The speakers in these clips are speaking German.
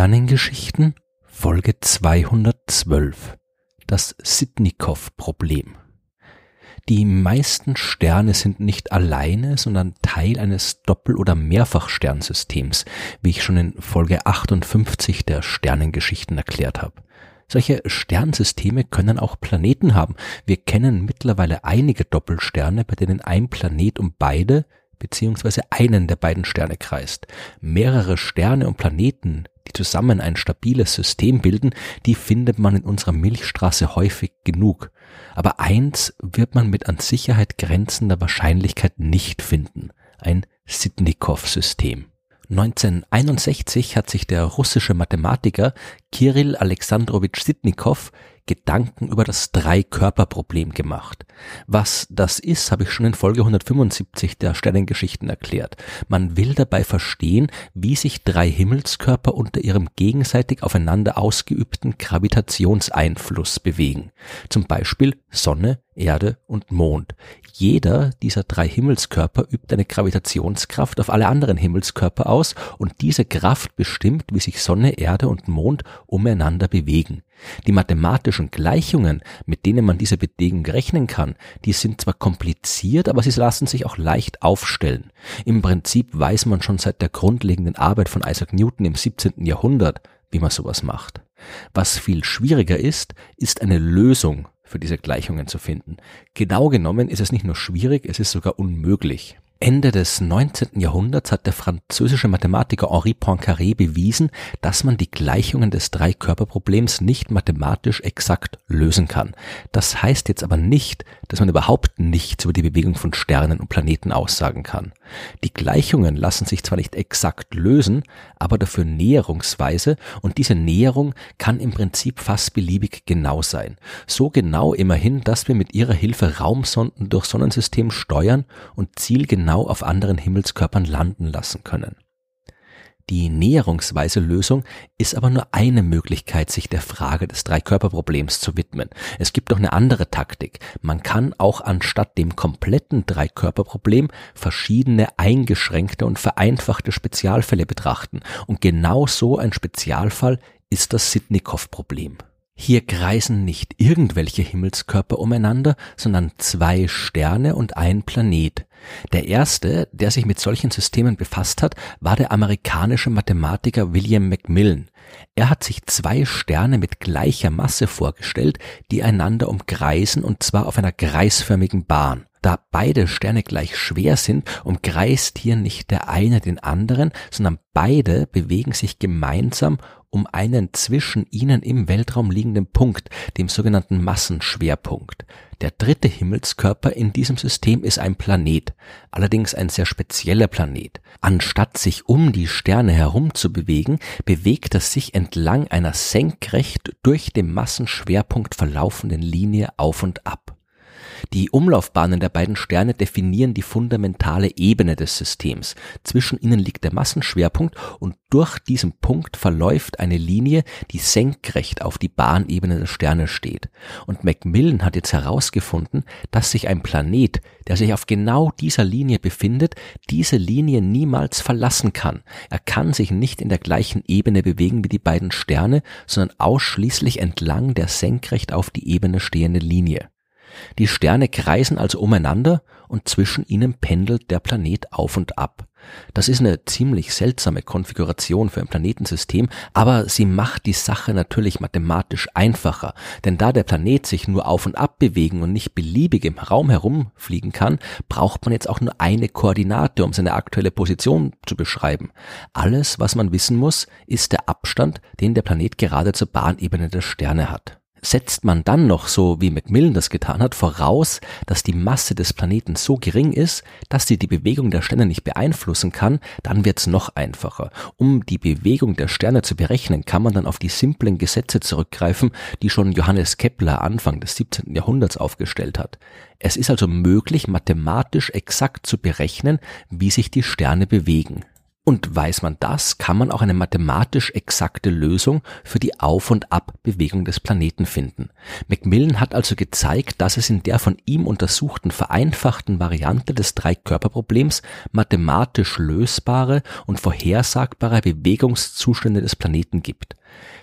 Sternengeschichten Folge 212 Das Sitnikow-Problem Die meisten Sterne sind nicht alleine, sondern Teil eines Doppel- oder Mehrfachsternsystems, wie ich schon in Folge 58 der Sternengeschichten erklärt habe. Solche Sternsysteme können auch Planeten haben. Wir kennen mittlerweile einige Doppelsterne, bei denen ein Planet um beide beziehungsweise einen der beiden Sterne kreist. Mehrere Sterne und Planeten, die zusammen ein stabiles System bilden, die findet man in unserer Milchstraße häufig genug. Aber eins wird man mit an Sicherheit grenzender Wahrscheinlichkeit nicht finden. Ein Sitnikow-System. 1961 hat sich der russische Mathematiker Kirill Alexandrowitsch Sitnikow Gedanken über das Drei-Körper-Problem gemacht. Was das ist, habe ich schon in Folge 175 der Sternengeschichten erklärt. Man will dabei verstehen, wie sich drei Himmelskörper unter ihrem gegenseitig aufeinander ausgeübten Gravitationseinfluss bewegen. Zum Beispiel Sonne, Erde und Mond. Jeder dieser drei Himmelskörper übt eine Gravitationskraft auf alle anderen Himmelskörper aus und diese Kraft bestimmt, wie sich Sonne, Erde und Mond umeinander bewegen. Die mathematischen Gleichungen, mit denen man diese Bedingung rechnen kann, die sind zwar kompliziert, aber sie lassen sich auch leicht aufstellen. Im Prinzip weiß man schon seit der grundlegenden Arbeit von Isaac Newton im 17. Jahrhundert, wie man sowas macht. Was viel schwieriger ist, ist eine Lösung für diese Gleichungen zu finden. Genau genommen ist es nicht nur schwierig, es ist sogar unmöglich. Ende des 19. Jahrhunderts hat der französische Mathematiker Henri Poincaré bewiesen, dass man die Gleichungen des Dreikörperproblems nicht mathematisch exakt lösen kann. Das heißt jetzt aber nicht, dass man überhaupt nichts über die Bewegung von Sternen und Planeten aussagen kann. Die Gleichungen lassen sich zwar nicht exakt lösen, aber dafür näherungsweise und diese Näherung kann im Prinzip fast beliebig genau sein. So genau immerhin, dass wir mit ihrer Hilfe Raumsonden durch Sonnensystem steuern und zielgenau genau auf anderen Himmelskörpern landen lassen können. Die näherungsweise Lösung ist aber nur eine Möglichkeit, sich der Frage des Dreikörperproblems zu widmen. Es gibt noch eine andere Taktik. Man kann auch anstatt dem kompletten Dreikörperproblem verschiedene eingeschränkte und vereinfachte Spezialfälle betrachten. Und genau so ein Spezialfall ist das Sitnikow-Problem. Hier kreisen nicht irgendwelche Himmelskörper umeinander, sondern zwei Sterne und ein Planet. Der erste, der sich mit solchen Systemen befasst hat, war der amerikanische Mathematiker William Macmillan. Er hat sich zwei Sterne mit gleicher Masse vorgestellt, die einander umkreisen und zwar auf einer kreisförmigen Bahn. Da beide Sterne gleich schwer sind, umkreist hier nicht der eine den anderen, sondern beide bewegen sich gemeinsam um einen zwischen ihnen im Weltraum liegenden Punkt, dem sogenannten Massenschwerpunkt. Der dritte Himmelskörper in diesem System ist ein Planet, allerdings ein sehr spezieller Planet. Anstatt sich um die Sterne herum zu bewegen, bewegt er sich entlang einer senkrecht durch den Massenschwerpunkt verlaufenden Linie auf und ab. Die Umlaufbahnen der beiden Sterne definieren die fundamentale Ebene des Systems. Zwischen ihnen liegt der Massenschwerpunkt und durch diesen Punkt verläuft eine Linie, die senkrecht auf die Bahnebene des Sternes steht. Und Macmillan hat jetzt herausgefunden, dass sich ein Planet, der sich auf genau dieser Linie befindet, diese Linie niemals verlassen kann. Er kann sich nicht in der gleichen Ebene bewegen wie die beiden Sterne, sondern ausschließlich entlang der senkrecht auf die Ebene stehenden Linie. Die Sterne kreisen also umeinander und zwischen ihnen pendelt der Planet auf und ab. Das ist eine ziemlich seltsame Konfiguration für ein Planetensystem, aber sie macht die Sache natürlich mathematisch einfacher, denn da der Planet sich nur auf und ab bewegen und nicht beliebig im Raum herumfliegen kann, braucht man jetzt auch nur eine Koordinate, um seine aktuelle Position zu beschreiben. Alles, was man wissen muss, ist der Abstand, den der Planet gerade zur Bahnebene der Sterne hat. Setzt man dann noch, so wie Macmillan das getan hat, voraus, dass die Masse des Planeten so gering ist, dass sie die Bewegung der Sterne nicht beeinflussen kann, dann wird's noch einfacher. Um die Bewegung der Sterne zu berechnen, kann man dann auf die simplen Gesetze zurückgreifen, die schon Johannes Kepler Anfang des 17. Jahrhunderts aufgestellt hat. Es ist also möglich, mathematisch exakt zu berechnen, wie sich die Sterne bewegen. Und weiß man das, kann man auch eine mathematisch exakte Lösung für die Auf- und Abbewegung des Planeten finden. Macmillan hat also gezeigt, dass es in der von ihm untersuchten vereinfachten Variante des Dreikörperproblems mathematisch lösbare und vorhersagbare Bewegungszustände des Planeten gibt.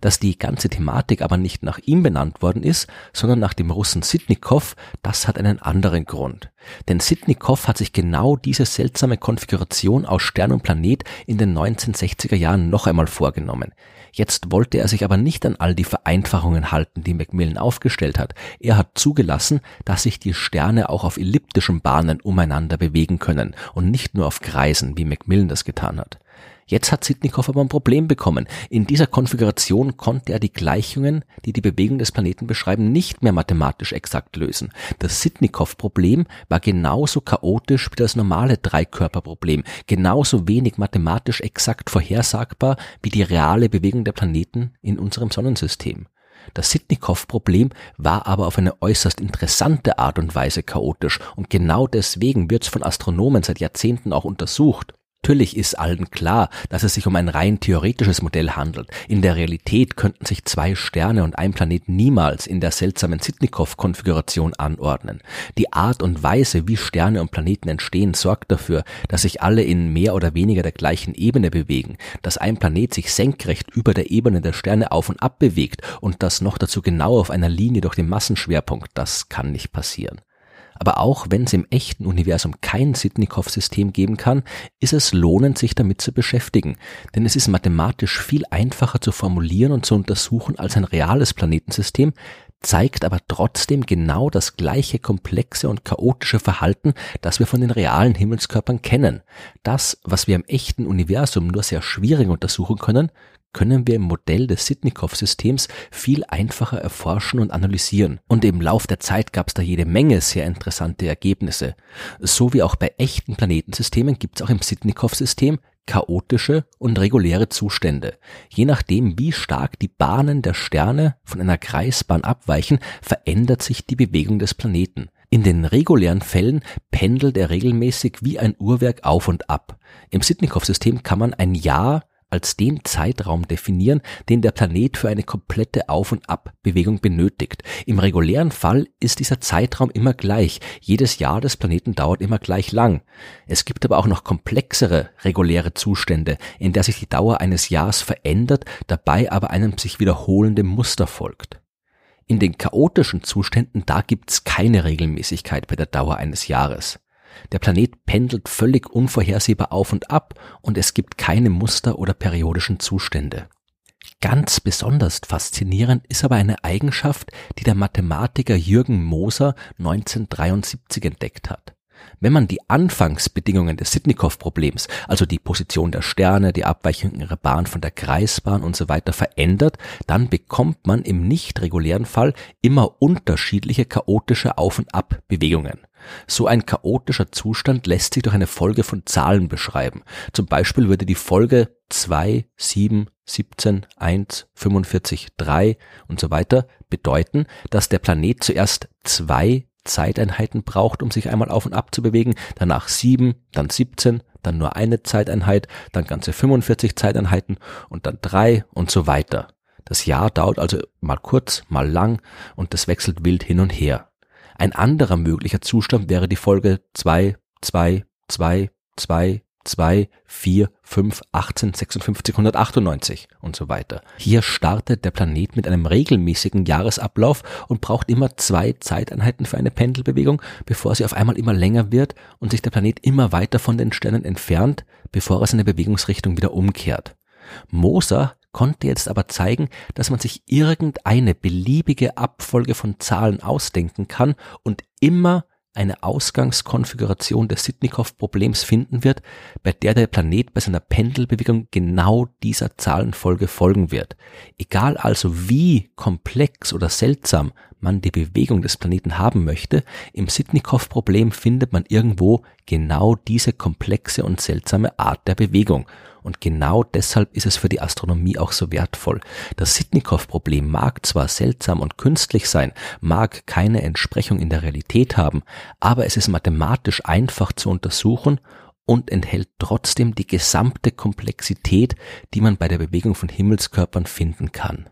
Dass die ganze Thematik aber nicht nach ihm benannt worden ist, sondern nach dem Russen Sitnikow, das hat einen anderen Grund. Denn Sitnikow hat sich genau diese seltsame Konfiguration aus Stern und Planet in den 1960er Jahren noch einmal vorgenommen. Jetzt wollte er sich aber nicht an all die Vereinfachungen halten, die Macmillan aufgestellt hat. Er hat zugelassen, dass sich die Sterne auch auf elliptischen Bahnen umeinander bewegen können und nicht nur auf Kreisen, wie Macmillan das getan hat. Jetzt hat Sitnikow aber ein Problem bekommen. In dieser Konfiguration konnte er die Gleichungen, die die Bewegung des Planeten beschreiben, nicht mehr mathematisch exakt lösen. Das Sitnikow-Problem war genauso chaotisch wie das normale Dreikörperproblem, genauso wenig mathematisch exakt vorhersagbar wie die reale Bewegung der Planeten in unserem Sonnensystem. Das Sitnikow-Problem war aber auf eine äußerst interessante Art und Weise chaotisch und genau deswegen wird es von Astronomen seit Jahrzehnten auch untersucht. Natürlich ist allen klar, dass es sich um ein rein theoretisches Modell handelt. In der Realität könnten sich zwei Sterne und ein Planet niemals in der seltsamen Sitnikow-Konfiguration anordnen. Die Art und Weise, wie Sterne und Planeten entstehen, sorgt dafür, dass sich alle in mehr oder weniger der gleichen Ebene bewegen, dass ein Planet sich senkrecht über der Ebene der Sterne auf und ab bewegt und das noch dazu genau auf einer Linie durch den Massenschwerpunkt. Das kann nicht passieren. Aber auch wenn es im echten Universum kein Sitnikow-System geben kann, ist es lohnend, sich damit zu beschäftigen. Denn es ist mathematisch viel einfacher zu formulieren und zu untersuchen als ein reales Planetensystem, zeigt aber trotzdem genau das gleiche komplexe und chaotische Verhalten, das wir von den realen Himmelskörpern kennen. Das, was wir im echten Universum nur sehr schwierig untersuchen können, können wir im Modell des Sitnikow-Systems viel einfacher erforschen und analysieren. Und im Lauf der Zeit gab es da jede Menge sehr interessante Ergebnisse. So wie auch bei echten Planetensystemen gibt es auch im Sitnikow-System chaotische und reguläre Zustände. Je nachdem, wie stark die Bahnen der Sterne von einer Kreisbahn abweichen, verändert sich die Bewegung des Planeten. In den regulären Fällen pendelt er regelmäßig wie ein Uhrwerk auf und ab. Im Sitnikow-System kann man ein Jahr als den Zeitraum definieren, den der Planet für eine komplette Auf- und Abbewegung benötigt. Im regulären Fall ist dieser Zeitraum immer gleich. Jedes Jahr des Planeten dauert immer gleich lang. Es gibt aber auch noch komplexere reguläre Zustände, in der sich die Dauer eines Jahres verändert, dabei aber einem sich wiederholendem Muster folgt. In den chaotischen Zuständen, da gibt's keine Regelmäßigkeit bei der Dauer eines Jahres. Der Planet pendelt völlig unvorhersehbar auf und ab und es gibt keine Muster oder periodischen Zustände. Ganz besonders faszinierend ist aber eine Eigenschaft, die der Mathematiker Jürgen Moser 1973 entdeckt hat. Wenn man die Anfangsbedingungen des Sitnikow-Problems, also die Position der Sterne, die Abweichung ihrer Bahn von der Kreisbahn und so weiter verändert, dann bekommt man im nicht regulären Fall immer unterschiedliche chaotische Auf- und Abbewegungen. So ein chaotischer Zustand lässt sich durch eine Folge von Zahlen beschreiben. Zum Beispiel würde die Folge 2, 7, 17, 1, 45, 3 und so weiter bedeuten, dass der Planet zuerst zwei Zeiteinheiten braucht, um sich einmal auf und ab zu bewegen, danach sieben, dann 17, dann nur eine Zeiteinheit, dann ganze 45 Zeiteinheiten und dann drei und so weiter. Das Jahr dauert also mal kurz, mal lang und das wechselt wild hin und her. Ein anderer möglicher Zustand wäre die Folge 2, 2, 2, 2, 2, 4, 5, 18, 56, 198 und so weiter. Hier startet der Planet mit einem regelmäßigen Jahresablauf und braucht immer zwei Zeiteinheiten für eine Pendelbewegung, bevor sie auf einmal immer länger wird und sich der Planet immer weiter von den Sternen entfernt, bevor er seine Bewegungsrichtung wieder umkehrt. Moser konnte jetzt aber zeigen, dass man sich irgendeine beliebige Abfolge von Zahlen ausdenken kann und immer eine Ausgangskonfiguration des Sitnikow-Problems finden wird, bei der der Planet bei seiner Pendelbewegung genau dieser Zahlenfolge folgen wird. Egal also wie komplex oder seltsam man die Bewegung des Planeten haben möchte, im Sitnikow-Problem findet man irgendwo genau diese komplexe und seltsame Art der Bewegung. Und genau deshalb ist es für die Astronomie auch so wertvoll. Das Sitnikow-Problem mag zwar seltsam und künstlich sein, mag keine Entsprechung in der Realität haben, aber es ist mathematisch einfach zu untersuchen und enthält trotzdem die gesamte Komplexität, die man bei der Bewegung von Himmelskörpern finden kann.